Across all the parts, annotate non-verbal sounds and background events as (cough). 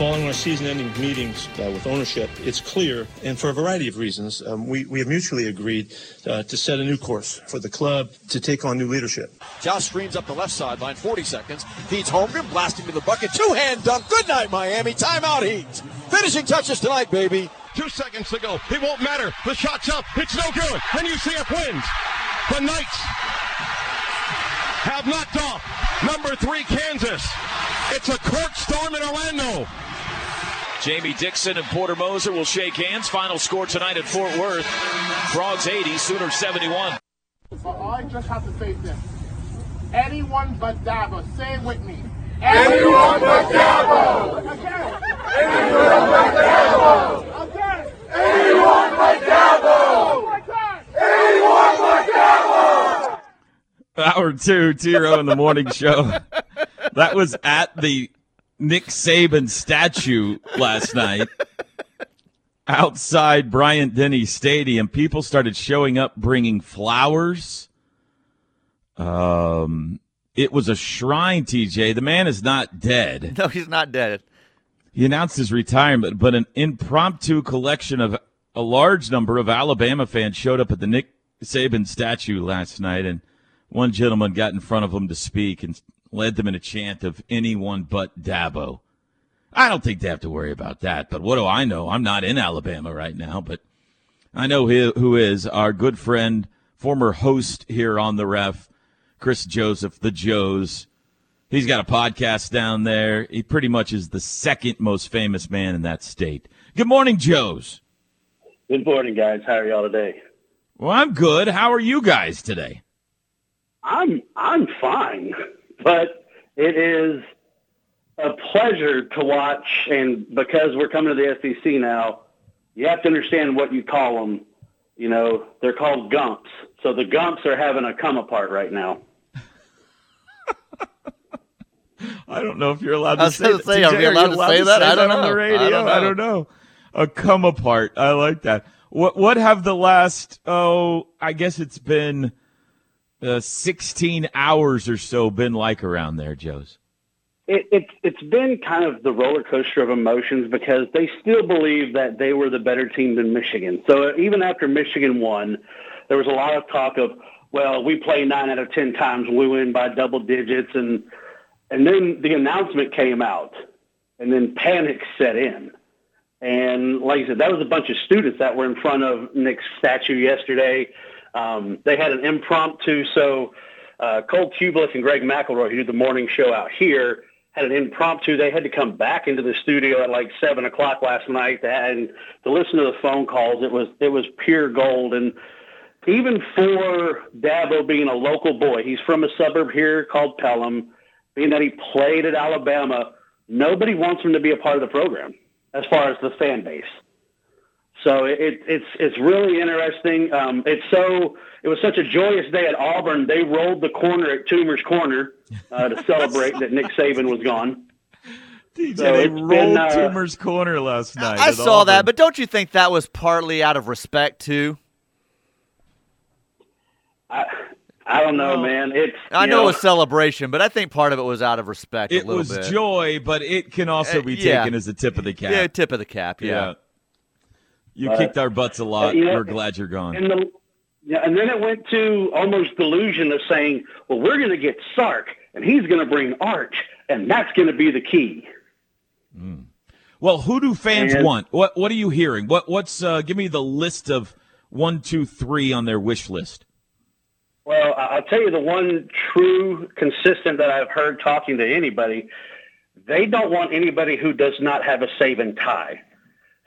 Following our season-ending meetings uh, with ownership, it's clear, and for a variety of reasons, um, we, we have mutually agreed uh, to set a new course for the club to take on new leadership. Josh screens up the left sideline, 40 seconds, feeds Holmgren, blasting to the bucket, two-hand dunk. Good night, Miami. Timeout, Heat. Finishing touches tonight, baby. Two seconds to go. It won't matter. The shot's up. It's no good. And UCF wins. The Knights have knocked off number three Kansas. It's a court storm in Orlando. Jamie Dixon and Porter Moser will shake hands. Final score tonight at Fort Worth. Frogs 80, Sooners 71. I just have to say this. Anyone but Dabo. Say it with me. Anyone but Dabo. Again. Anyone but Dabo. Again. Anyone but Dabo. One time. Anyone but Dabo. Hour two, T Row in the morning show. (laughs) That was at the Nick Saban statue last night outside Bryant Denny Stadium. People started showing up bringing flowers. Um, it was a shrine, TJ. The man is not dead. No, he's not dead. He announced his retirement, but an impromptu collection of a large number of Alabama fans showed up at the Nick Saban statue last night, and one gentleman got in front of him to speak and led them in a chant of anyone but Dabo. I don't think they have to worry about that, but what do I know? I'm not in Alabama right now, but I know who is our good friend, former host here on the ref, Chris Joseph, the Joes. He's got a podcast down there. He pretty much is the second most famous man in that state. Good morning, Joes. Good morning, guys. How are y'all today? Well, I'm good. How are you guys today? I'm I'm fine, but it is a pleasure to watch. And because we're coming to the SEC now, you have to understand what you call them. You know, they're called gumps. So the gumps are having a come apart right now. (laughs) I don't know if you're allowed to I was say gonna that. say, TJ, are we allowed you to say that? I don't on the know. radio? I don't know. I don't know. A come apart. I like that. What what have the last oh I guess it's been uh, 16 hours or so been like around there, Joe's? It, it's it's been kind of the roller coaster of emotions because they still believe that they were the better team than Michigan. So even after Michigan won, there was a lot of talk of, well, we play nine out of ten times, we win by double digits, and and then the announcement came out, and then panic set in. And like I said, that was a bunch of students that were in front of Nick's statue yesterday. Um, they had an impromptu, so uh, Cole Cubelic and Greg McElroy, who do the morning show out here, had an impromptu. They had to come back into the studio at like seven o'clock last night and to listen to the phone calls. It was it was pure gold. And even for Dabo being a local boy, he's from a suburb here called Pelham. Being that he played at Alabama, nobody wants him to be a part of the program as far as the fan base. So it, it's it's really interesting. Um, it's so it was such a joyous day at Auburn. They rolled the corner at Toomer's Corner uh, to (laughs) celebrate that Nick Saban was gone. DJ, So they rolled been, uh, Toomer's corner last night. I at saw that, but don't you think that was partly out of respect too? I I don't know, man. It's I you know, it was celebration, but I think part of it was out of respect. it a little was bit. joy, but it can also Uh, be yeah. taken as a tip of the cap. Yeah, tip of the cap. Yeah. You Uh, kicked our butts a lot. you know, We're glad you're gone. And the yeah, and then it went to almost delusion of saying, well, we're going to get Sark, and he's going to bring Arch, and that's going to be the key. Well, who do fans And- want? What What are you hearing? What What's uh, give me the list of one, two, three on their wish list? Well, I'll tell you the one true consistent that I've heard talking to anybody. They don't want anybody who does not have a Saban tie.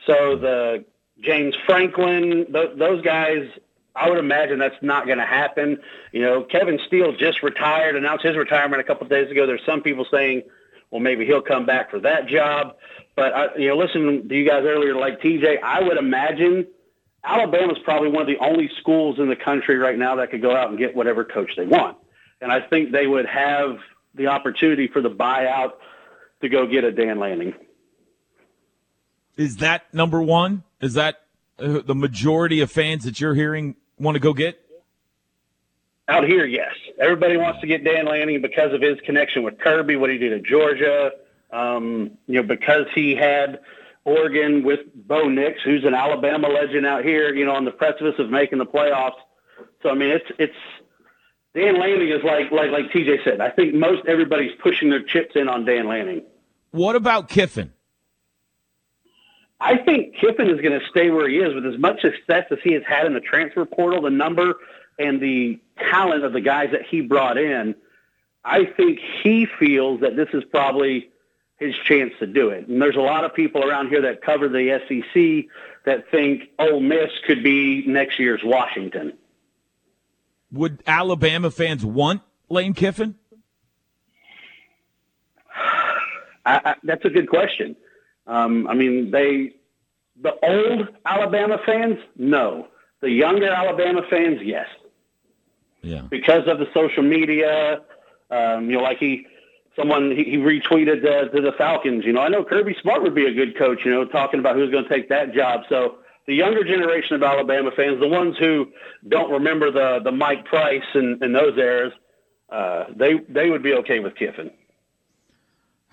So the James Franklin, th- those guys, I would imagine that's not going to happen. You know, Kevin Steele just retired, announced his retirement a couple of days ago. There's some people saying, well, maybe he'll come back for that job. But I, you know, listening to you guys earlier, like TJ, I would imagine Alabama's probably one of the only schools in the country right now that could go out and get whatever coach they want. And I think they would have the opportunity for the buyout to go get a Dan Lanning. Is that number one? Is that uh, the majority of fans that you're hearing want to go get? Out here, yes. Everybody wants to get Dan Lanning because of his connection with Kirby, what he did at Georgia. Um, you know, because he had Oregon with Bo Nix, who's an Alabama legend out here, you know, on the precipice of making the playoffs. So I mean, it's it's Dan Lanning is like like like TJ said. I think most everybody's pushing their chips in on Dan Lanning. What about Kiffin? I think Kiffin is going to stay where he is with as much success as he has had in the transfer portal, the number and the talent of the guys that he brought in. I think he feels that this is probably his chance to do it. And there's a lot of people around here that cover the SEC that think Ole Miss could be next year's Washington. Would Alabama fans want Lane Kiffin? (sighs) I, I, that's a good question. Um, I mean, they the old Alabama fans, no. The younger Alabama fans, yes. Yeah. Because of the social media, um, you know, like he, someone he, he retweeted uh, to the Falcons. You know, I know Kirby Smart would be a good coach. You know, talking about who's going to take that job. So the younger generation of Alabama fans, the ones who don't remember the the Mike Price and, and those eras, uh, they they would be okay with Kiffin.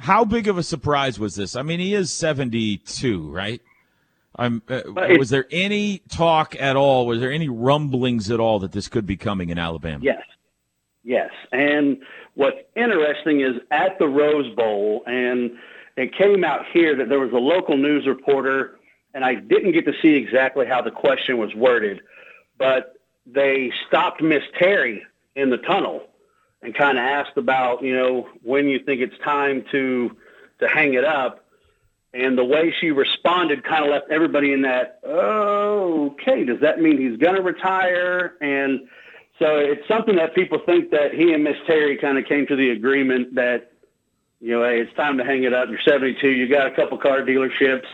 How big of a surprise was this? I mean, he is 72, right? I'm, uh, was there any talk at all? Was there any rumblings at all that this could be coming in Alabama? Yes. Yes. And what's interesting is at the Rose Bowl, and it came out here that there was a local news reporter, and I didn't get to see exactly how the question was worded, but they stopped Miss Terry in the tunnel and kind of asked about, you know, when you think it's time to to hang it up. And the way she responded kind of left everybody in that, oh, okay, does that mean he's going to retire? And so it's something that people think that he and Miss Terry kind of came to the agreement that, you know, hey, it's time to hang it up. You're 72. You got a couple car dealerships.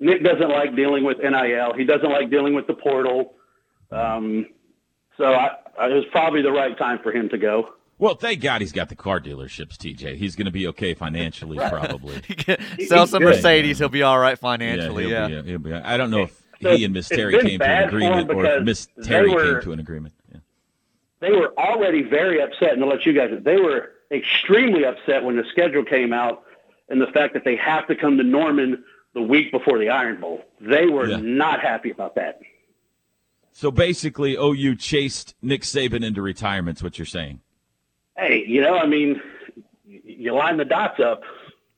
Nick doesn't like dealing with NIL. He doesn't like dealing with the portal. Um, so I, I, it was probably the right time for him to go. Well, thank God he's got the car dealerships, TJ. He's going to be okay financially, (laughs) probably. Sell some Mercedes, he'll be all right financially. Yeah, yeah. Be, he'll be, I don't know if so he and Miss Terry came to an agreement or if Miss Terry were, came to an agreement. Yeah. They were already very upset, and I'll let you guys. They were extremely upset when the schedule came out, and the fact that they have to come to Norman the week before the Iron Bowl. They were yeah. not happy about that. So basically, OU chased Nick Saban into retirement. Is what you're saying? Hey, you know, I mean, you line the dots up.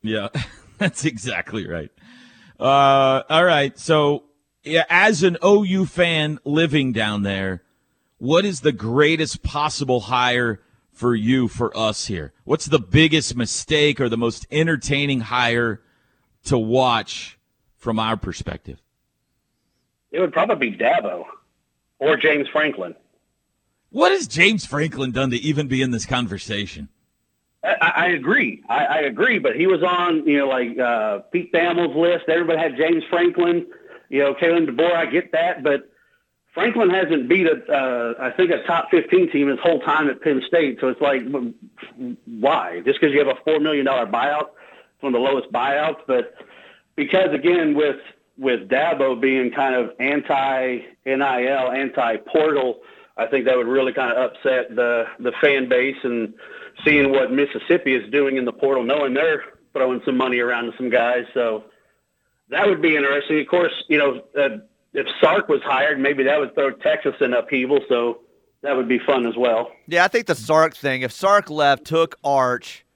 Yeah, (laughs) that's exactly right. Uh, all right. So, yeah, as an OU fan living down there, what is the greatest possible hire for you, for us here? What's the biggest mistake or the most entertaining hire to watch from our perspective? It would probably be Dabo or James Franklin. What has James Franklin done to even be in this conversation? I, I agree. I, I, agree. But he was on, you know, like uh, Pete Thamel's list. Everybody had James Franklin. You know, Kalen DeBoer. I get that, but Franklin hasn't beat a, uh, I think, a top 15 team his whole time at Penn State. So it's like, why? Just because you have a four million dollar buyout, one of the lowest buyouts. But because again, with with Dabo being kind of anti NIL, anti portal I think that would really kind of upset the the fan base and seeing what Mississippi is doing in the portal, knowing they're throwing some money around to some guys. So that would be interesting. Of course, you know, uh, if Sark was hired, maybe that would throw Texas in upheaval. So that would be fun as well. Yeah, I think the Sark thing. If Sark left, took Arch.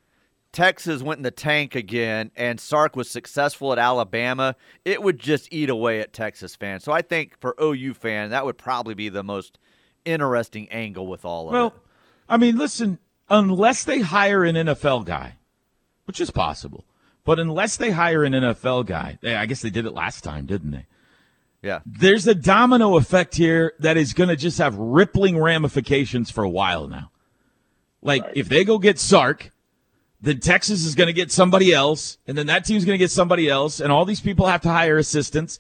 Texas went in the tank again, and Sark was successful at Alabama, it would just eat away at Texas fans. So I think for OU fan, that would probably be the most interesting angle with all of Well, it. Well, I mean, listen, unless they hire an NFL guy, which is possible, but unless they hire an NFL guy, eh, I guess they did it last time, didn't they? Yeah. There's a domino effect here that is going to just have rippling ramifications for a while now. Like, if they go get Sark, then Texas is going to get somebody else, and then that team's going to get somebody else, and all these people have to hire assistants.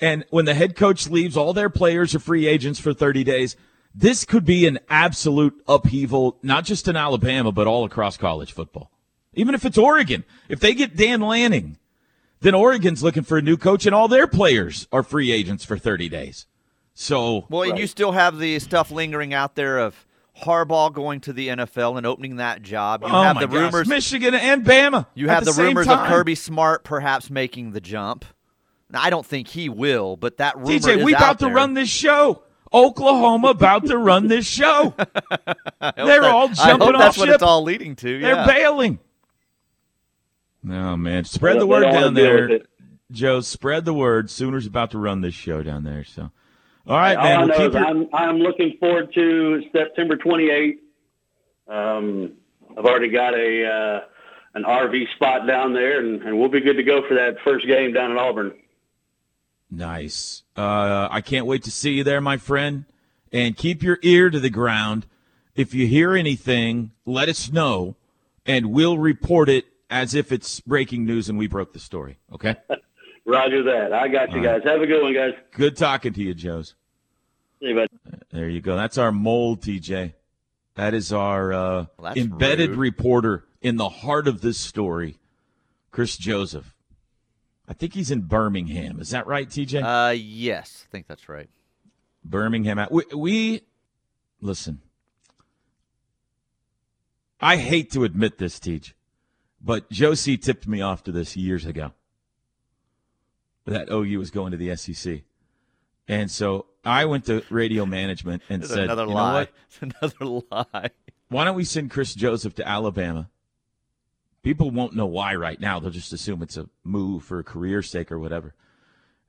And when the head coach leaves, all their players are free agents for 30 days. This could be an absolute upheaval, not just in Alabama, but all across college football. Even if it's Oregon, if they get Dan Lanning, then Oregon's looking for a new coach, and all their players are free agents for 30 days. So, Well, and you still have the stuff lingering out there of Harbaugh going to the NFL and opening that job. You oh have my the gosh, rumors. Michigan and Bama. You at have the, same rumors of. Kirby Smart perhaps making the jump. Now, I don't think he will, but that rumor DJ, is we out about to run this show. Oklahoma about to run this show. (laughs) I hope They're that- all I jumping hope off that's what ship. it's all leading to. They're bailing. No man, spread the word down there. Joe. Spread the word. Sooners about to run this show down there. So, all right, All man. I We'll know keep is your- I'm I'm looking forward to September 28th. Um, I've already got a uh, an RV spot down there, and, and we'll be good to go for that first game down in Auburn. Nice. Uh, I can't wait to see you there, my friend. And keep your ear to the ground. If you hear anything, let us know, and we'll report it as if it's breaking news and we broke the story. Okay? (laughs) Roger that. I got you All guys. right. Have a good one, guys. Good talking to you, Joes. See you. There you go. That's our mold, TJ. That is our uh, that's embedded rude. reporter in the heart of this story, Chris Joseph. I think he's in Birmingham. Is that right, TJ? Uh, yes, I think that's right. Birmingham. We, we listen. I hate to admit this, Teach, but Josie tipped me off to this years ago. That OU was going to the SEC, and so I went to radio management and said, another "You know lie. (laughs) It's another lie. Why don't we send Chris Joseph to Alabama? People won't know why right now. They'll just assume it's a move for a career sake or whatever.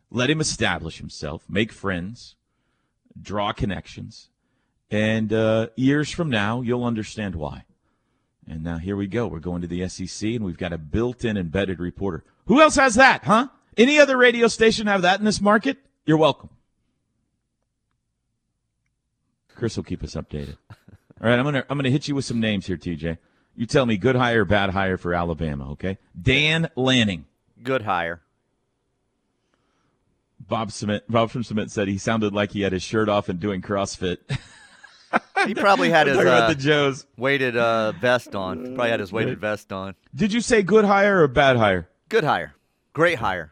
Let him establish himself, make friends, draw connections, and uh, years from now, you'll understand why. And now here we go. We're going to the SEC, and we've got a built-in embedded reporter. Who else has that, huh? Any other radio station have that in this market? You're welcome. Chris will keep us updated. All right, I'm gonna I'm gonna hit you with some names here, TJ. You tell me good hire, bad hire for Alabama, okay? Dan Lanning. Good hire. Bob Cement, Bob from Cement said he sounded like he had his shirt off and doing CrossFit. (laughs) He probably had (laughs) his uh, the Joes. weighted uh, vest on. He probably had his weighted vest on. Did you say good hire or bad hire? Good hire. Great hire.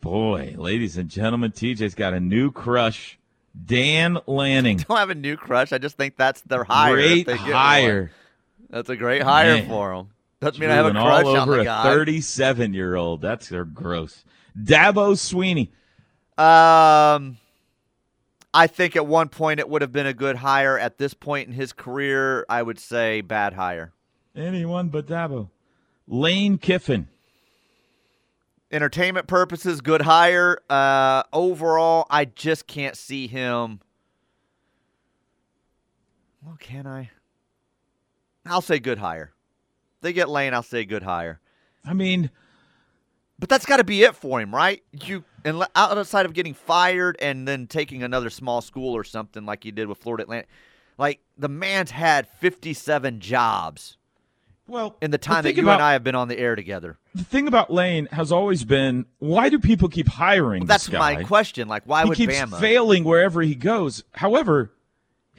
Boy, ladies and gentlemen, TJ's got a new crush. Dan Lanning. (laughs) Don't have a new crush. I just think that's their hire. Great get one. That's a great hire Man. for them. Doesn't mean I have a crush all on over the a guy. 37 year old. That's they're gross. Dabo Swinney. Um, I think at one point it would have been a good hire. At this point in his career, I would say bad hire. Anyone but Dabo. Lane Kiffin. Entertainment purposes, good hire. Uh, overall, I just can't see him. Well, can I? I'll say good hire. They get Lane, I'll say good hire. I mean, But that's got to be it for him, right? You and outside of getting fired and then taking another small school or something like you did with Florida Atlantic, like the man's had 57 jobs well, in the time that you about, and I have been on the air together. The thing about Lane has always been why do people keep hiring Well, that's this guy? my question. Like, why he would keeps Bama? failing wherever he goes. However,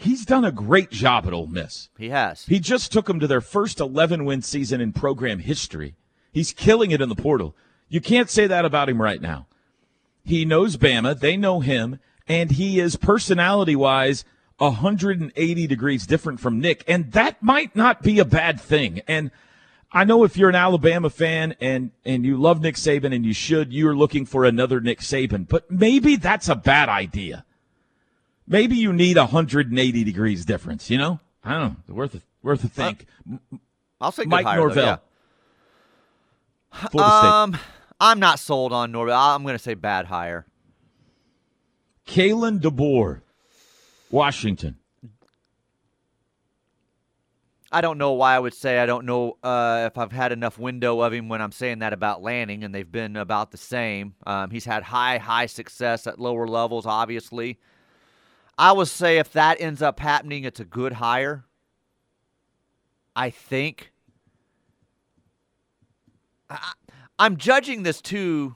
he's done a great job at Ole Miss. He has. He just took them to their first 11 win season in program history. He's killing it in the portal. You can't say that about him right now. He knows Bama, they know him, and he is personality wise 180 degrees different from Nick, and that might not be a bad thing. And I know if you're an Alabama fan and and you love Nick Saban and you should, you're looking for another Nick Saban, but maybe that's a bad idea. Maybe you need 180 degrees difference. You know, I don't know. Worth a, worth a think. I'll say Mike hire, Norvell, Though, yeah. Um, I'm not sold on Norvell. I'm going to say bad hire. Kalen DeBoer. Washington. I don't know why I would say I don't know uh, if I've had enough window of him when I'm saying that about Lanning, and they've been about the same. Um, he's had high, high success at lower levels, obviously. I would say if that ends up happening, it's a good hire. I think. I, I'm judging this too.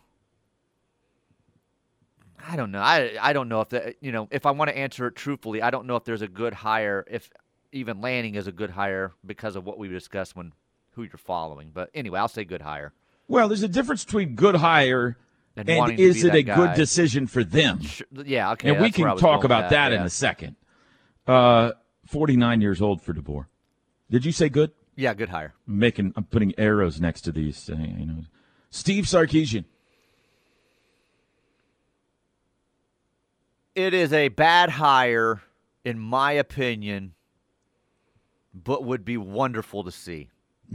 I don't know. I I don't know if that you know if I want to answer it truthfully. I don't know if there's a good hire if even Lanning is a good hire because of what we discussed when who you're following. But anyway, I'll say good hire. Well, there's a difference between good hire And and, is it that a good decision for them. Yeah, okay. and we that's where I can talk about that, in yeah. a second. Uh, 49 years old for DeBoer. Did you say good? Yeah, good hire. I'm making. I'm putting arrows next to these. uh, You know, Steve Sarkisian. It is a bad hire, in my opinion, but would be wonderful to see.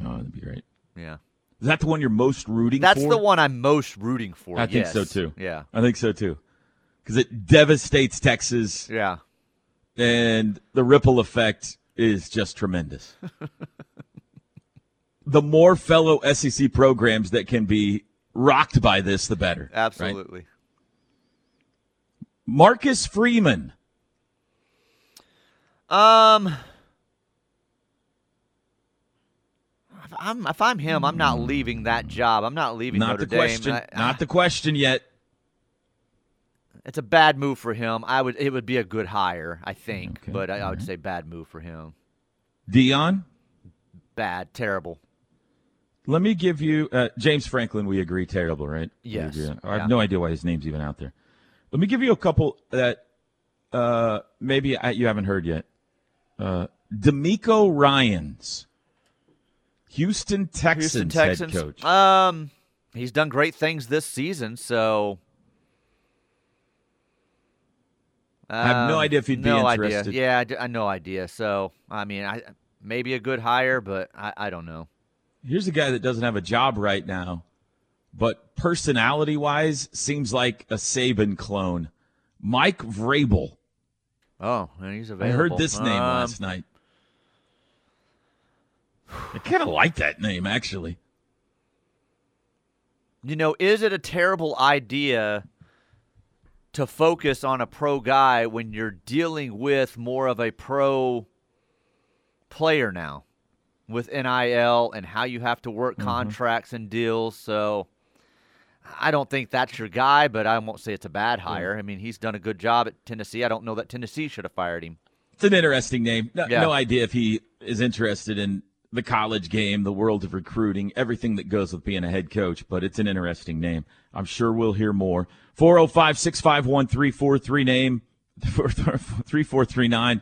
Oh, that'd be great. Yeah. Is that the one you're most rooting for? That's for? the one I'm most rooting for. I think so too. Yeah. I think so too. Because it devastates Texas. Yeah. And the ripple effect is just tremendous. (laughs) the more fellow SEC programs that can be rocked by this, the better. right? Absolutely. Marcus Freeman. Um, if I'm if I'm him, I'm not leaving that job. I'm not leaving Not Notre the question. Dame. I- not the question yet. It's a bad move for him. I would. It would be a good hire, I think, Okay, but I, I would right. say bad move for him. Dion. Bad, terrible. Let me give you uh, James Franklin. We agree, terrible, right? Yes. I yeah. have no idea why his name's even out there. Let me give you a couple that uh, maybe I, you haven't heard yet. Uh, DeMeco Ryans Houston Texans, Houston Texans. head coach. Um, he's done great things this season, so. I have no Um, idea if he'd be no interested. Idea. Yeah, I, d- I no idea. So I mean, I maybe a good hire, but I, I don't know. Here's a guy that doesn't have a job right now, but personality wise seems like a Saban clone. Mike Vrabel. Oh, and he's I heard this name Um, last night. I kind of like that name, actually. You know, is it a terrible idea to focus on a pro guy when you're dealing with more of a pro player now with NIL and how you have to work Mm-hmm. contracts and deals? So I don't think that's your guy, but I won't say it's a bad hire. I mean, he's done a good job at Tennessee. I don't know that Tennessee should have fired him. It's an interesting name. No, Yeah. no idea if he is interested in the college game, the world of recruiting, everything that goes with being a head coach, but it's an interesting name. I'm sure we'll hear more. 405 651 343 name (laughs) 3439.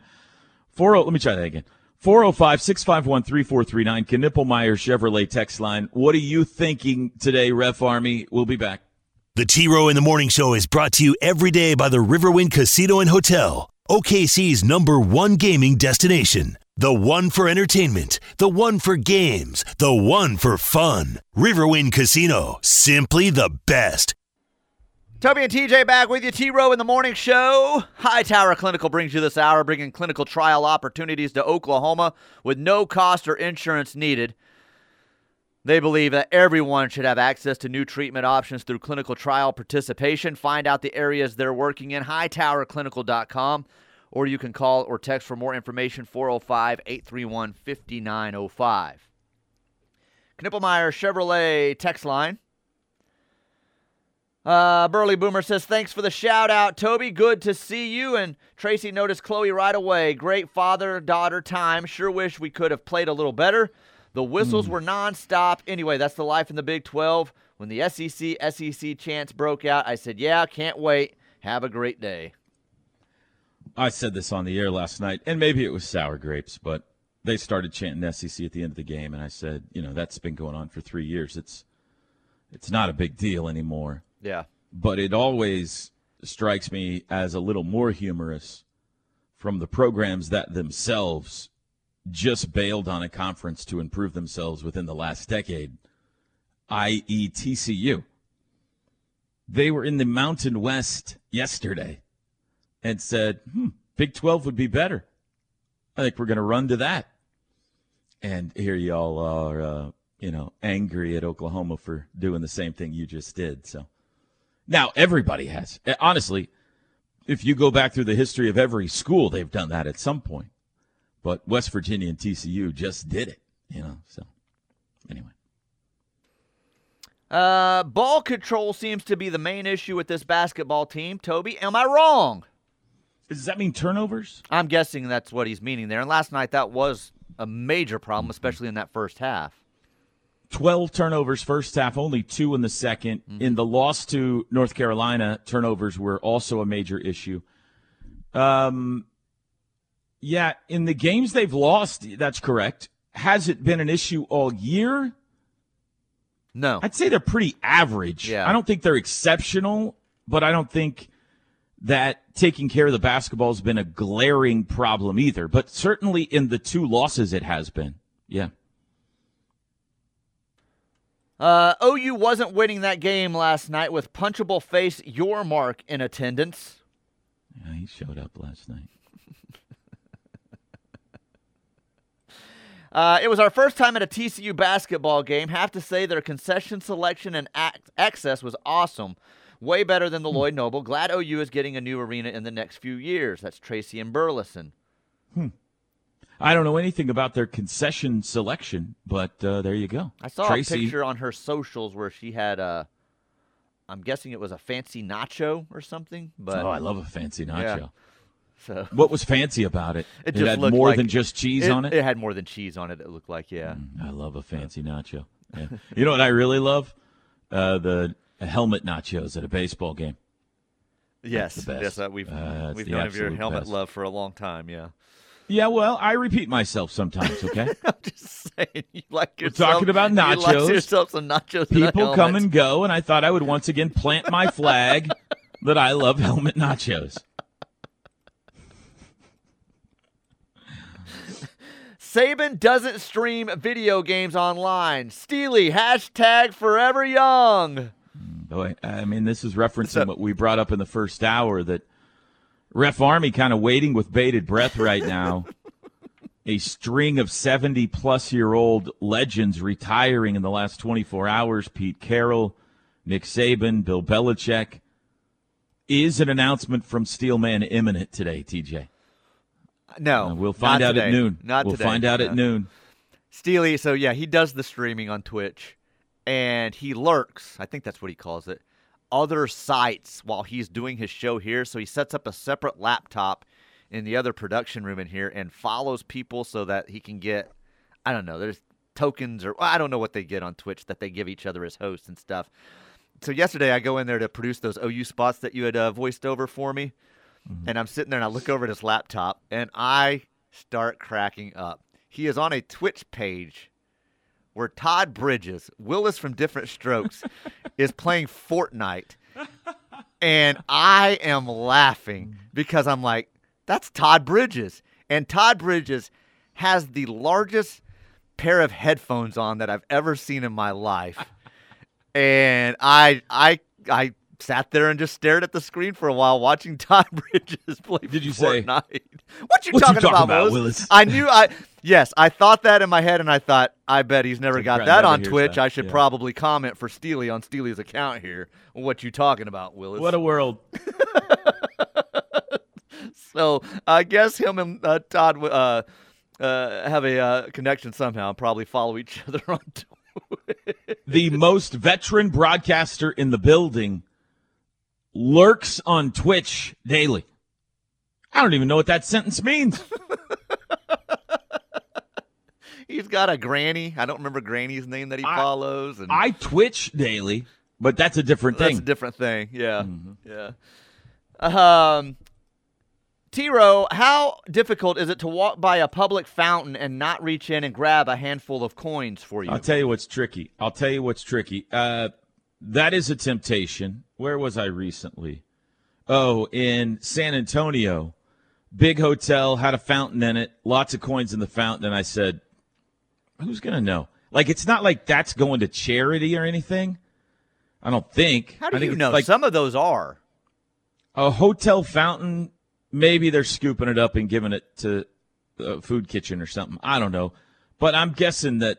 40, let me try that again. 405 651 3439. Knippelmeyer Chevrolet text line. What are you thinking today, Ref Army? We'll be back. The T Row in the Morning Show is brought to you every day by the Riverwind Casino and Hotel, OKC's number one gaming destination. The one for entertainment, the one for games, the one for fun. Riverwind Casino, simply the best. Toby and TJ back with you. T Row in the morning show. Hightower Clinical brings you this hour, bringing clinical trial opportunities to Oklahoma with no cost or insurance needed. They believe that everyone should have access to new treatment options through clinical trial participation. Find out the areas they're working in, hightowerclinical.com, or you can call or text for more information 405 831 5905. Knippelmeyer Chevrolet text line. Uh, Burley Boomer says, thanks for the shout out, Toby. Good to see you. And Tracy noticed Chloe right away. Great father daughter time. Sure wish we could have played a little better. The whistles were nonstop. Anyway, that's the life in the Big 12. When the SEC SEC chants broke out, I said, yeah, can't wait. Have a great day. I said this on the air last night, and maybe it was sour grapes, but they started chanting SEC at the end of the game, and I said, you know, that's been going on for three years. It's it's not a big deal anymore. Yeah. But it always strikes me as a little more humorous from the programs that themselves just bailed on a conference to improve themselves within the last decade, i.e., TCU. They were in the Mountain West yesterday and said, hmm, Big 12 would be better. I think we're going to run to that. And here y'all are, uh, you know, angry at Oklahoma for doing the same thing you just did. So now everybody has. Eh, honestly, if you go back through the history of every school, they've done that at some point. But West Virginia and TCU just did it, you know. So anyway. Uh, ball control seems to be the main issue with this basketball team. Toby, am I wrong? Does that mean turnovers? I'm guessing that's what he's meaning there. And last night that was a major problem, especially in that first half. 12 turnovers first half, only two in the 2nd mm-hmm. In the loss to North Carolina, turnovers were also a major issue. Um, yeah, in the games they've lost, that's correct. Has it been an issue all year? No. I'd say they're pretty average. Yeah. I don't think they're exceptional, but I don't think that taking care of the basketball has been a glaring problem either. But certainly in the two losses, it has been. Yeah. Uh, OU wasn't winning that game last night with punchable face your mark in attendance. Yeah, he showed up last night. (laughs) uh, it was our first time at a TCU basketball game. Have to say their concession selection and access was awesome. Way better than the Lloyd Noble. Glad OU is getting a new arena in the next few years. That's Tracy and Burleson. Hmm. I don't know anything about their concession selection, but uh, there you go. I saw Tracy. a picture on her socials where she had a. I'm guessing it was a fancy nacho or something. But oh, I love a fancy nacho. Yeah. So what was fancy about it? It, it had more like, than just cheese it, on it. It had more than cheese on it. It looked like yeah. Mm, I love a fancy nacho. Yeah. you know what I really love? Uh, the helmet nachos at a baseball game. Yes, yes, uh, we've uh, we've known of your helmet best. love for a long time. Yeah. Yeah, well, I repeat myself sometimes. Okay, (laughs) I'm just saying, you like We're talking about nachos. You like yourself some nachos. People come and go, and I thought I would once again plant my flag (laughs) that I love helmet nachos. Saban doesn't stream video games online. Steely hashtag Forever Young. Boy, I mean, this is referencing what we brought up in the first hour that Ref Army kind of waiting with bated breath right now. A string of 70 plus year old legends retiring in the last 24 hours. Pete Carroll, Nick Saban, Bill Belichick. Is an announcement from Steelman imminent today, TJ? No, Uh, we'll find out today. at noon. Not we'll today. find out No. at noon. Steely, so yeah, he does the streaming on Twitch, and he lurks. I think that's what he calls it. Other sites while he's doing his show here. So he sets up a separate laptop in the other production room in here and follows people so that he can get, I don't know, there's tokens or I don't know what they get on Twitch that they give each other as hosts and stuff. So yesterday I go in there to produce those OU spots that you had uh, voiced over for me, and I'm sitting there and I look over at his laptop and I start cracking up. He is on a Twitch page where Todd Bridges, Willis from Diff'rent Strokes, (laughs) is playing Fortnite. And I am laughing because I'm like, that's Todd Bridges. And Todd Bridges has the largest pair of headphones on that I've ever seen in my life. And I I I sat there and just stared at the screen for a while watching (laughs) Todd Bridges play Did you say, Fortnite. What you "What you talking, talking about, about, Willis? Willis?" I knew I yes, I thought that in my head and I thought, I bet he's never Like, got that never on Twitch. that, I should yeah. probably comment for Steely on Steely's account here. What you talking about, Willis? What a world. (laughs) So I guess him and uh, Todd uh, uh, have a uh, connection somehow. Probably follow each (laughs) other on Twitter. the most veteran broadcaster in the building lurks on Twitch daily. I don't even know what that sentence means. (laughs) He's got a granny. I don't remember Granny's name that he I- follows. And I Twitch daily, but that's a different thing. that's a different thing. Yeah, yeah. Um, T Row, how difficult is it to walk by a public fountain and not reach in and grab a handful of coins for you? I'll tell you what's tricky. I'll tell you what's tricky. Uh, that is a temptation. Where was I recently? Oh, in San Antonio. Big hotel, had a fountain in it, lots of coins in the fountain. And I said, who's going to know? Like, it's not like that's going to charity or anything. I don't think. how do I think you know? Like Some of those are. a hotel fountain maybe they're scooping it up and giving it to a food kitchen or something. I don't know. But I'm guessing that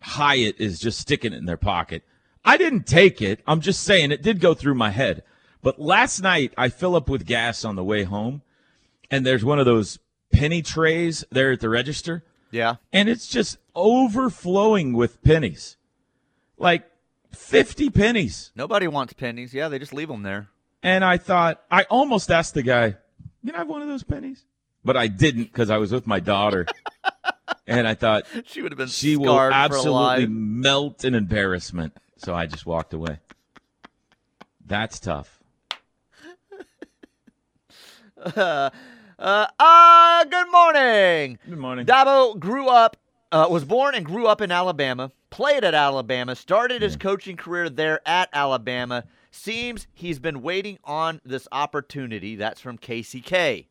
Hyatt is just sticking it in their pocket. I didn't take it. I'm just saying it did go through my head. But last night I fill up with gas on the way home, and there's one of those penny trays there at the register. Yeah. And it's just overflowing with pennies. Like 50 pennies. Nobody wants pennies. Yeah, they just leave them there. And I thought, I almost asked the guy, Can I have one of those pennies? But I didn't because I was with my daughter. (laughs) and I thought, She would have been she will absolutely melt in embarrassment. So I just walked away. That's tough. uh, (laughs) uh, good morning. Good morning. Dabo grew up, uh, was born and grew up in Alabama, played at Alabama, started his coaching career there at Alabama. Seems he's been waiting on this opportunity. That's from KCK.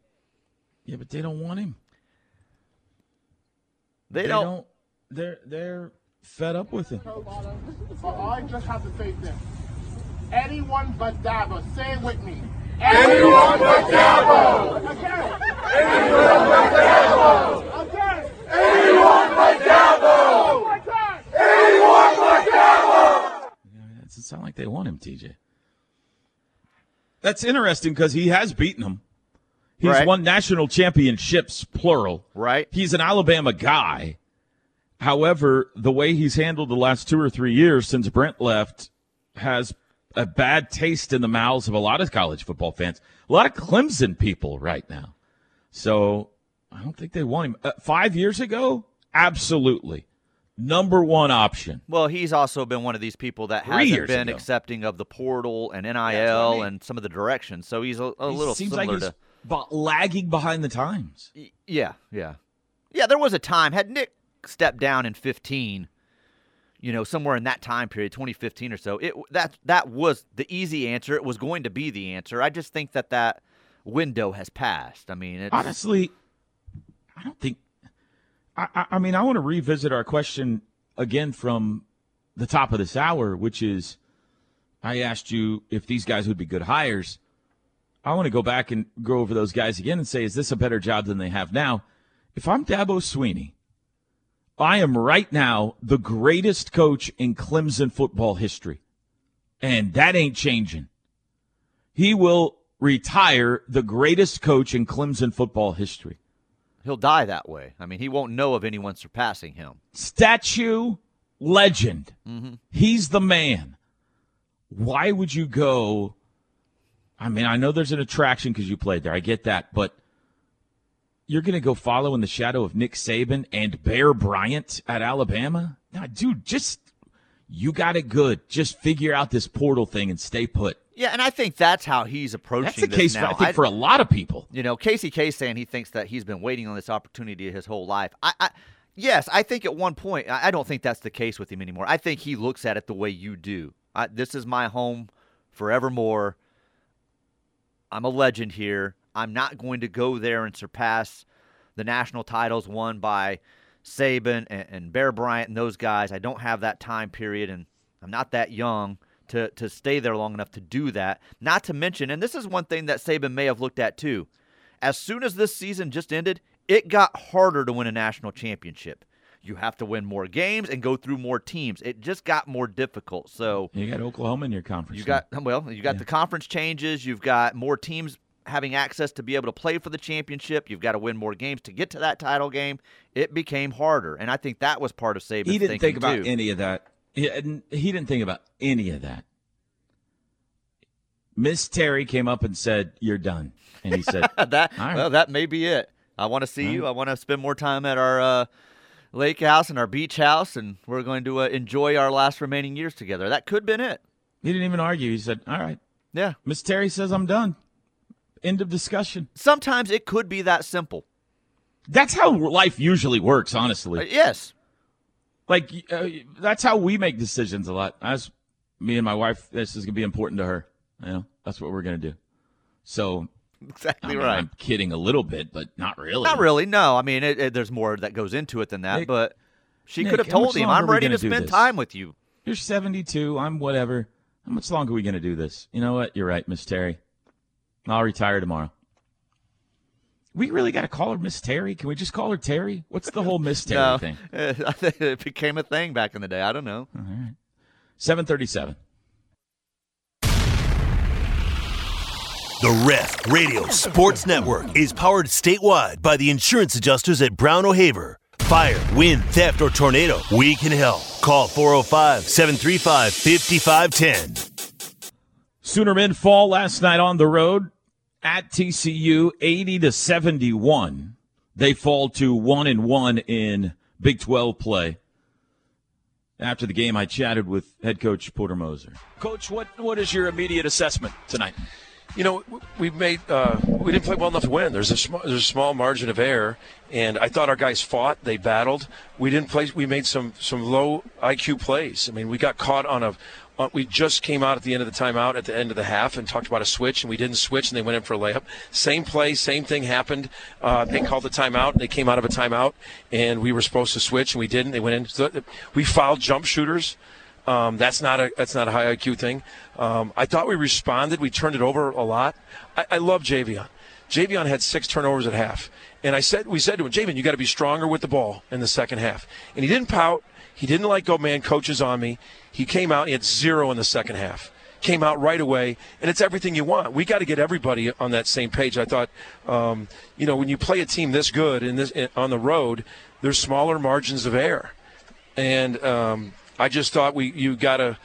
Yeah, but they don't want him. They, don't. They're they're fed up with him. But I just have to say this. Anyone but Dabo. Say it with me. Anyone but Dabo. Again. Anyone but Dabo. Again. Anyone but Dabo. One more time. Anyone but Dabo. It doesn't sound like they want him, TJ. That's interesting because he has beaten him. He's Right. won national championships, plural. Right. He's an Alabama guy. However, the way he's handled the last two or three years since Brent left has a bad taste in the mouths of a lot of college football fans, a lot of Clemson people right now. So I don't think they want him. Uh, five years ago, absolutely. Number one option. Well, he's also been one of these people that Three hasn't been ago. accepting of the portal and NIL I mean. and some of the directions. So he's a, a He little seems similar like he's to. bu- lagging behind the times. Yeah, yeah, yeah. There was a time had Nick stepped down in fifteen, you know, somewhere in that time period, 2015 or so. It that that was the easy answer. It was going to be the answer. I just think that that window has passed. I mean, Honestly, I don't think. I, I, I mean, I want to revisit our question again from the top of this hour, which is I asked you if these guys would be good hires. I want to go back and go over those guys again and say, is this a better job than they have now? If I'm Dabo Swinney, I am right now the greatest coach in Clemson football history. And that ain't changing. He will retire the greatest coach in Clemson football history. he'll die that way. I mean, he won't know of anyone surpassing him. Statue legend. Mhm. He's the man. Why would you go? I mean, I know there's an attraction because you played there. I get that. But you're going to go follow in the shadow of Nick Saban and Bear Bryant at Alabama? Nah, dude, just you got it good. Just figure out this portal thing and stay put. Yeah, and I think that's how he's approaching That's the case, now. I think, I- for a lot of people. You know, Casey K saying he thinks that he's been waiting on this opportunity his whole life. I, I yes, I think at one point I I don't think that's the case with him anymore. I think he looks at it the way you do. I, this is my home forevermore. I'm a legend here. I'm not going to go there and surpass the national titles won by Saban and, and Bear Bryant and those guys. I don't have that time period, and I'm not that young to, to stay there long enough to do that. Not to mention, and this is one thing that Saban may have looked at too. As soon as this season just ended, it got harder to win a national championship. You have to win more games and go through more teams. It just got more difficult. So You got Oklahoma in your conference. you got well, you got the conference changes. You've got more teams having access to be able to play for the championship. You've got to win more games to get to that title game. It became harder, and I think that was part of Saban's he didn't think about too. any of that. He, he didn't think about any of that. Miss Terry came up and said, "You're done," and he said, (laughs) that right. well, that may be it. I want to see All you. I want to spend more time at our uh, lake house and our beach house, and we're going to uh, enjoy our last remaining years together. That could have been it. He didn't even argue. He said, "All right." Yeah. Miss Terry says, "I'm done." End of discussion. Sometimes it could be that simple. That's how life usually works, Uh, honestly. yes. Like uh, that's how we make decisions a lot. As me and my wife, this is gonna be important to her. You know, that's what we're gonna do. So, Exactly I mean, right. I'm kidding a little bit, but not really. Not really. No, I mean, it, it, there's more that goes into it than that. Nick- but she Nick, could have told him, "I'm ready gonna spend this? time with you." You're 72. I'm whatever. How much longer are we going to do this? You know what? You're right, Miss Terry. I'll retire tomorrow. We really got to call her Miss Terry. Can we just call her Terry? What's the whole Miss (laughs) Terry no, thing? (laughs) It became a thing back in the day. I don't know. All right. 737. The Ref Radio Sports Network is powered statewide by the insurance adjusters at Brown O'Haver. Fire, wind, theft, or tornado, we can help. Call 405 735 5510. Sooner men fall last night on the road at TCU 80 to 71. They fall to 1 and 1 in Big 12 play. After the game, I chatted with head coach Porter Moser. Coach, what, what is your immediate assessment tonight? you know, we made uh, we didn't play well enough to win. There's a sm- there's a small margin of error, and I thought our guys fought. They battled. We didn't play. We made some some low IQ plays. I mean, we got caught on a. On, we just came out at the end of the timeout at the end of the half and talked about a switch, and we didn't switch, and they went in for a layup. Same play, same thing happened. Uh, they called the timeout. They came out of a timeout, and we were supposed to switch, and we didn't. They went in. So we fouled jump shooters. Um, that's not a that's not a high IQ thing. Um, I thought we responded. We turned it over a lot. I, I love Javian. Javian had six turnovers at half, and I said we said to him, Javian, you got to be stronger with the ball in the second half. And he didn't pout. He didn't like go, man, coaches on me. He came out. He had zero in the second half. Came out right away, and it's everything you want. We got to get everybody on that same page. I thought, um, you know, when you play a team this good in this on the road, there's smaller margins of error, and um, I just thought we you got to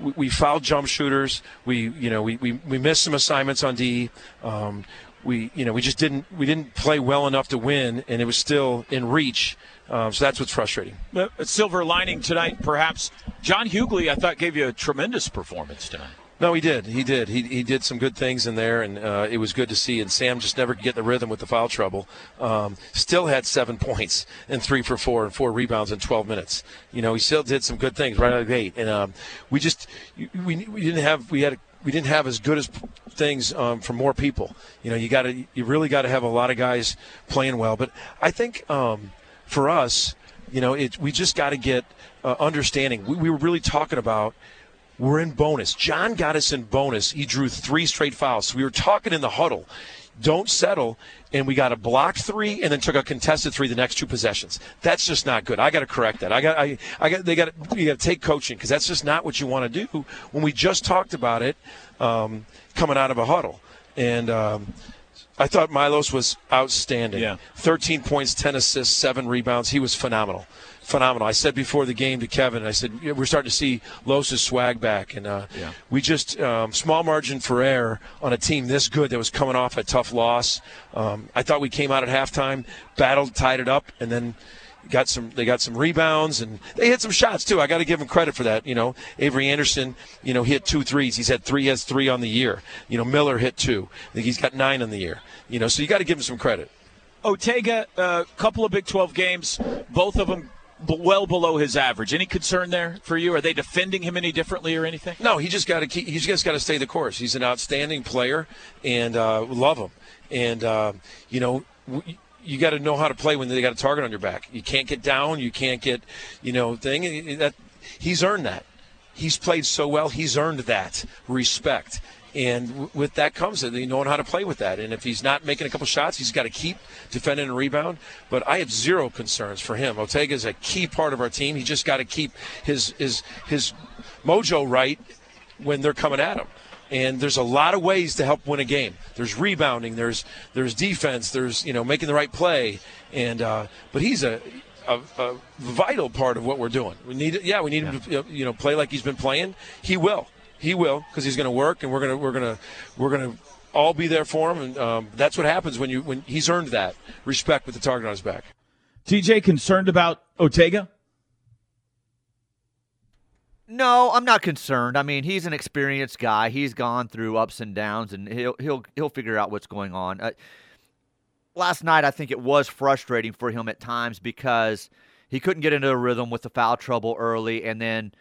we, we fouled jump shooters. We you know we, we, we missed some assignments on D. Um, we you know we just didn't we didn't play well enough to win, and it was still in reach. Um, so that's what's frustrating. A silver lining tonight, perhaps. John Hugley, I thought, gave you a tremendous performance tonight. No, he did. He did. He, he did some good things in there, and uh, it was good to see. And Sam just never get the rhythm with the foul trouble. Um, still had seven (laughs) points and three for four and four rebounds in 12 minutes. You know, he still did some good things right out of the gate. And um, we just we, we didn't have we had we didn't have as good as things um, from more people. You know, you got to you really got to have a lot of guys playing well. But I think um, for us, you know, it, we just got to get uh, understanding. We, we were really talking about we're in bonus. John got us in bonus. He drew three straight fouls. So we were talking in the huddle. Don't settle. And we got a blocked three and then took a contested three the next two possessions. That's just not good. I got to correct that. I got, I, I got, they got, you got to take coaching because that's just not what you want to do when we just talked about it um, coming out of a huddle. And, um, I thought Milos was outstanding. Yeah. 13 points, 10 assists, 7 rebounds. He was phenomenal phenomenal. I said before the game to Kevin, I said we're starting to see Los's swag back, and uh, yeah. we just um, small margin for error on a team this good that was coming off a tough loss. Um, I thought we came out at halftime, battled, tied it up, and then got some they got some rebounds and they hit some shots too. I got to give them credit for that. You know, Avery Anderson, you know, hit two threes. He's had three, he has three on the year. You know, Miller hit two. I think he's got nine on the year. You know, so you got to give him some credit. Otega, a uh, couple of Big 12 games, both of them well below his average. Any concern there for you? Are they defending him any differently or anything? No, he just got to keep. He's just got to stay the course. He's an outstanding player, and uh, love him. And uh, you know. you got to know how to play when they got a target on your back. You can't get down. You can't get, you know, thing. That he's earned that. He's played so well. He's earned that respect. And with that comes you knowing how to play with that. And if he's not making a couple shots, he's got to keep defending and rebound. But I have zero concerns for him. Otega is a key part of our team. He just got to keep his his his mojo right when they're coming at him. And there's a lot of ways to help win a game. There's rebounding. There's there's defense. There's you know making the right play. And uh, but he's a a, a, vital part of what we're doing. We need, yeah, we need yeah. him to you know play like he's been playing. He will. He will because he's going to work, and we're going to we're going to we're going to all be there for him, and um, that's what happens when you when he's earned that respect with the target on his back. TJ concerned about Otega? No, I'm not concerned. I mean, he's an experienced guy. He's gone through ups and downs, and he'll he'll he'll figure out what's going on. Uh, last night, I think it was frustrating for him at times because he couldn't get into a rhythm with the foul trouble early, and then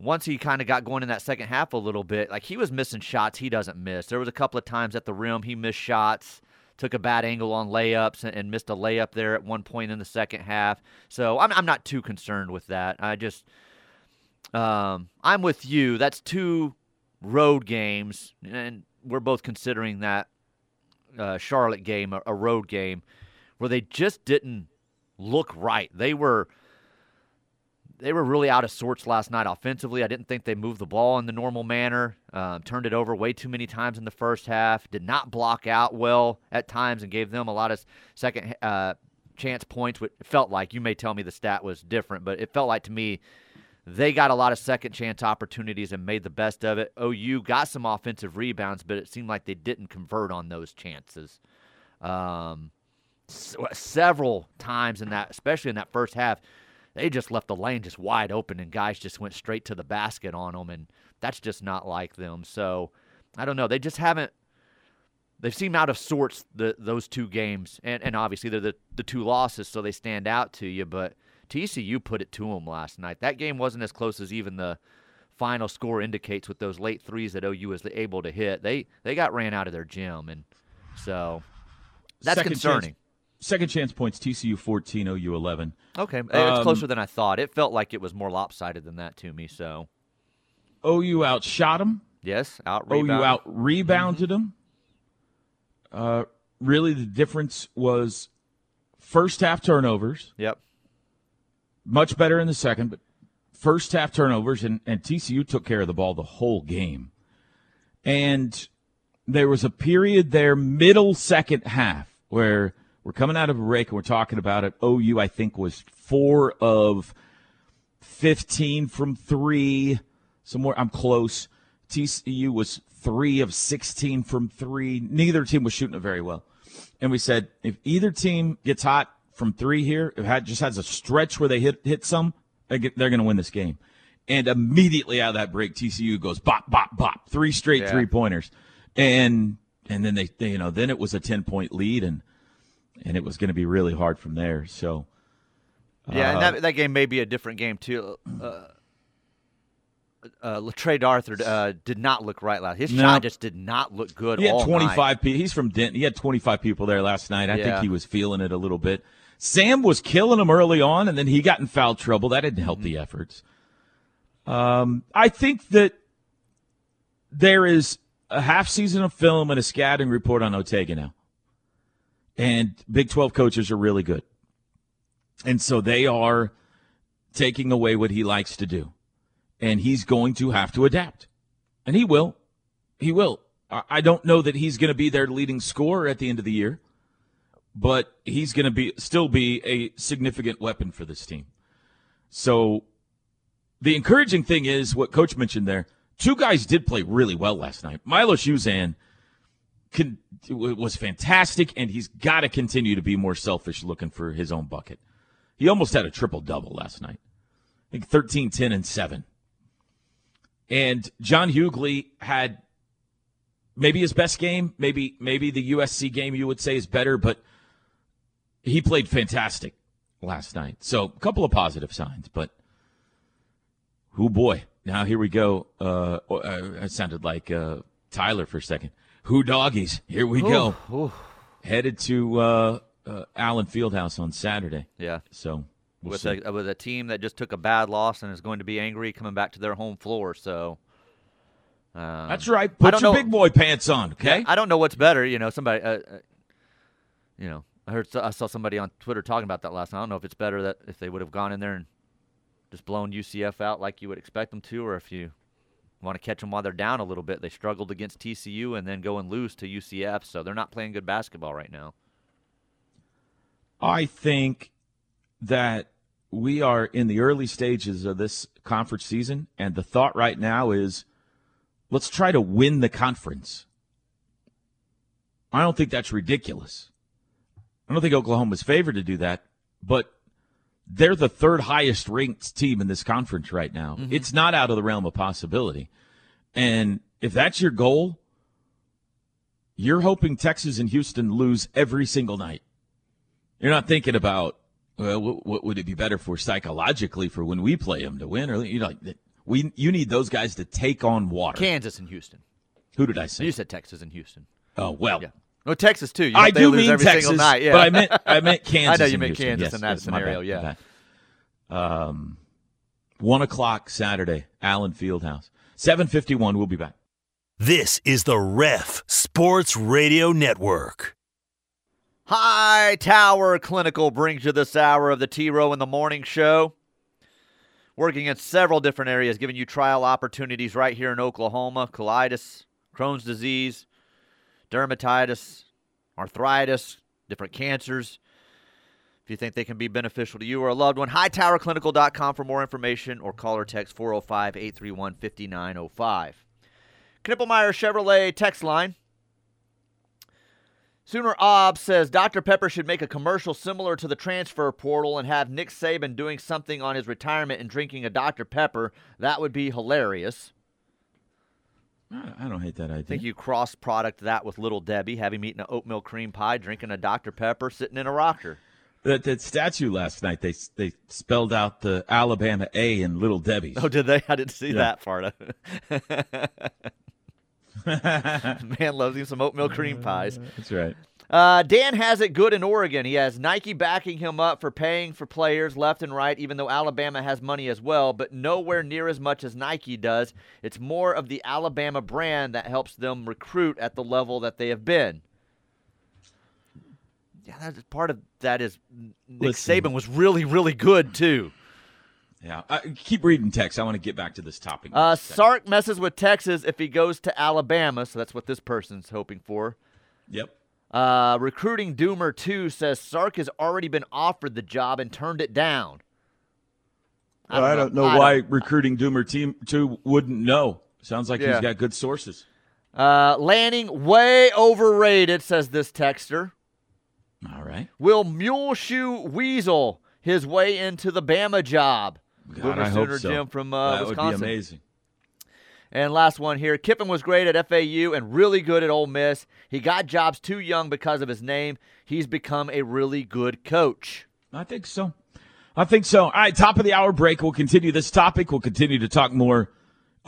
once he kind of got going in that second half a little bit, like he was missing shots he doesn't miss. There was a couple of times at the rim he missed shots, took a bad angle on layups, and, and missed a layup there at one point in the second half. So I'm, I'm not too concerned with that. I just, um, I'm with you. That's two road games, and we're both considering that uh, Charlotte game, a, a road game, where they just didn't look right. They were they were really out of sorts last night offensively. I didn't think they moved the ball in the normal manner. Um, turned it over way too many times in the first half. Did not block out well at times and gave them a lot of second uh, chance points. It felt like you may tell me the stat was different, but it felt like to me they got a lot of second chance opportunities and made the best of it. OU got some offensive rebounds, but it seemed like they didn't convert on those chances. Um, several times in that, especially in that first half, they just left the lane just wide open and guys just went straight to the basket on them and that's just not like them. So i don't know. They just haven't they've seemed out of sorts the those two games. And and obviously they're the, the two losses so they stand out to you but tcu put it to them last night. That game wasn't as close as even the final score indicates with those late threes that ou was able to hit. They they got ran out of their gym and so that's Second concerning. chance, second chance points TCU 14 OU 11 Okay, it's Um, closer than I thought. It felt like it was more lopsided than that to me. So OU outshot them. yes, out OU out rebounded them. Uh, really, the difference was first half turnovers. Yep. Much better in the second, but first half turnovers, and, and TCU took care of the ball the whole game. And there was a period there, middle second half, where we're coming out of a break and we're talking about it. OU, I think, was four of 15 from three. Somewhere I'm close. TCU was three of 16 from three. Neither team was shooting it very well. And we said, if either team gets hot from three here, if it just has a stretch where they hit hit some, they're going to win this game. And immediately out of that break, TCU goes bop bop bop, three straight Yeah. three pointers, and and then they, they you know then it was a ten point lead and and it was going to be really hard from there. So Yeah, and uh, that that game may be a different game too. Uh, uh, Trey Arthur uh, did not look right last. His No. shot just did not look good. He had 25 people. He's from Denton. He had 25 people there last night. I think he was feeling it a little bit. Sam was killing him early on, and then he got in foul trouble. That didn't help the efforts. Um, I think that there is a half season of film and a scouting report on Otega now. And Big 12 coaches are really good. And so they are taking away what he likes to do. And he's going to have to adapt. And he will. He will. I don't know that he's going to be their leading scorer at the end of the year, but he's going to be still be a significant weapon for this team. So the encouraging thing is what coach mentioned there. Two guys did play really well last night. Milos Uzan con- was fantastic, and he's got to continue to be more selfish looking for his own bucket. He almost had a triple double last night. I think 13, 10, and 7. And John Hugley had maybe his best game, maybe maybe the USC game you would say is better, but he played fantastic last night. So a couple of positive signs, but who boy. Now here we go. Uh, uh, it sounded like uh, Tyler for a second. Who doggies? Here we go. Ooh, ooh. Headed to uh, uh, Allen Fieldhouse on Saturday. Yeah. So we'll with see. a with a team that just took a bad loss and is going to be angry coming back to their home floor. So um, That's right. Put your know- big boy pants on, okay? I don't know what's better. You know, somebody. Uh, uh, you know, I heard I saw somebody on Twitter talking about that last night. I don't know if it's better that if they would have gone in there and just blown UCF out like you would expect them to, or if you want to catch them while they're down a little bit. They struggled against TCU and then go and lose to UCF, so they're not playing good basketball right now. I think that we are in the early stages of this conference season, and the thought right now is let's try to win the conference. I don't think that's ridiculous. I don't think Oklahoma's favored to do that, but they're the third highest ranked team in this conference right now. Mm-hmm. It's not out of the realm of possibility. And if that's your goal, you're hoping Texas and Houston lose every single night. You're not thinking about well, what, what would it be better for psychologically for when we play them to win? Or you know, like we you need those guys to take on water. Kansas and Houston. Who did I say? You said Texas and Houston. Oh well, Yeah. No, Texas too. You I they do lose mean every Texas, single night. Yeah. but I meant I meant (laughs) Kansas. I know you and meant Houston. Kansas Yes, in that yes, scenario. yeah. my. Um, one o'clock Saturday, Allen Fieldhouse. Seven fifty one. We'll be back. This is the Ref Sports Radio Network. Hightower Clinical brings you this hour of the T Row in the Morning Show. Working in several different areas, giving you trial opportunities right here in Oklahoma colitis, Crohn's disease, dermatitis, arthritis, different cancers. If you think they can be beneficial to you or a loved one, hightowerclinical.com for more information or call or text 405 831 5905. Knippelmeyer Chevrolet text line. Sooner Ob says Dr. Pepper should make a commercial similar to the transfer portal and have Nick Saban doing something on his retirement and drinking a Dr. Pepper. That would be hilarious. I don't hate that idea. I think you cross product that with Little Debbie, having eaten an oatmeal cream pie, drinking a Dr. Pepper, sitting in a rocker. That, that statue last night, they they spelled out the Alabama A in Little Debbie's. Oh, did they? I didn't see Yeah. that part. (laughs) Man loves him some oatmeal cream pies. (laughs) That's right. Uh, Dan has it good in Oregon. He has Nike backing him up for paying for players left and right, even though Alabama has money as well, but nowhere near as much as Nike does. It's more of the Alabama brand that helps them recruit at the level that they have been. Yeah, that's part of that is Nick Listen. Saban was really, really good too. Yeah. I, keep reading text. I want to get back to this topic. Uh, Sark messes with Texas if he goes to Alabama, so that's what this person's hoping for. Yep. Uh, recruiting Doomer 2 says Sark has already been offered the job and turned it down. Well, I don't know, I why recruiting Doomer Team 2 wouldn't know. Sounds like Yeah. he's got good sources. Uh, Lanning, way overrated, says this texter. All right. Will Muleshoe weasel his way into the Bama job? God, Boomer I hope Sooner so. Jim from uh, that Wisconsin. would be amazing. And last one here. Kiffin was great at FAU and really good at Ole Miss. He got jobs too young because of his name. He's become a really good coach. I think so. I think so. All right, top of the hour break. We'll continue this topic. We'll continue to talk more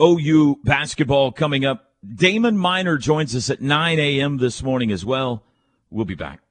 OU basketball coming up. Damon Miner joins us at 9 a.m. this morning as well. We'll be back.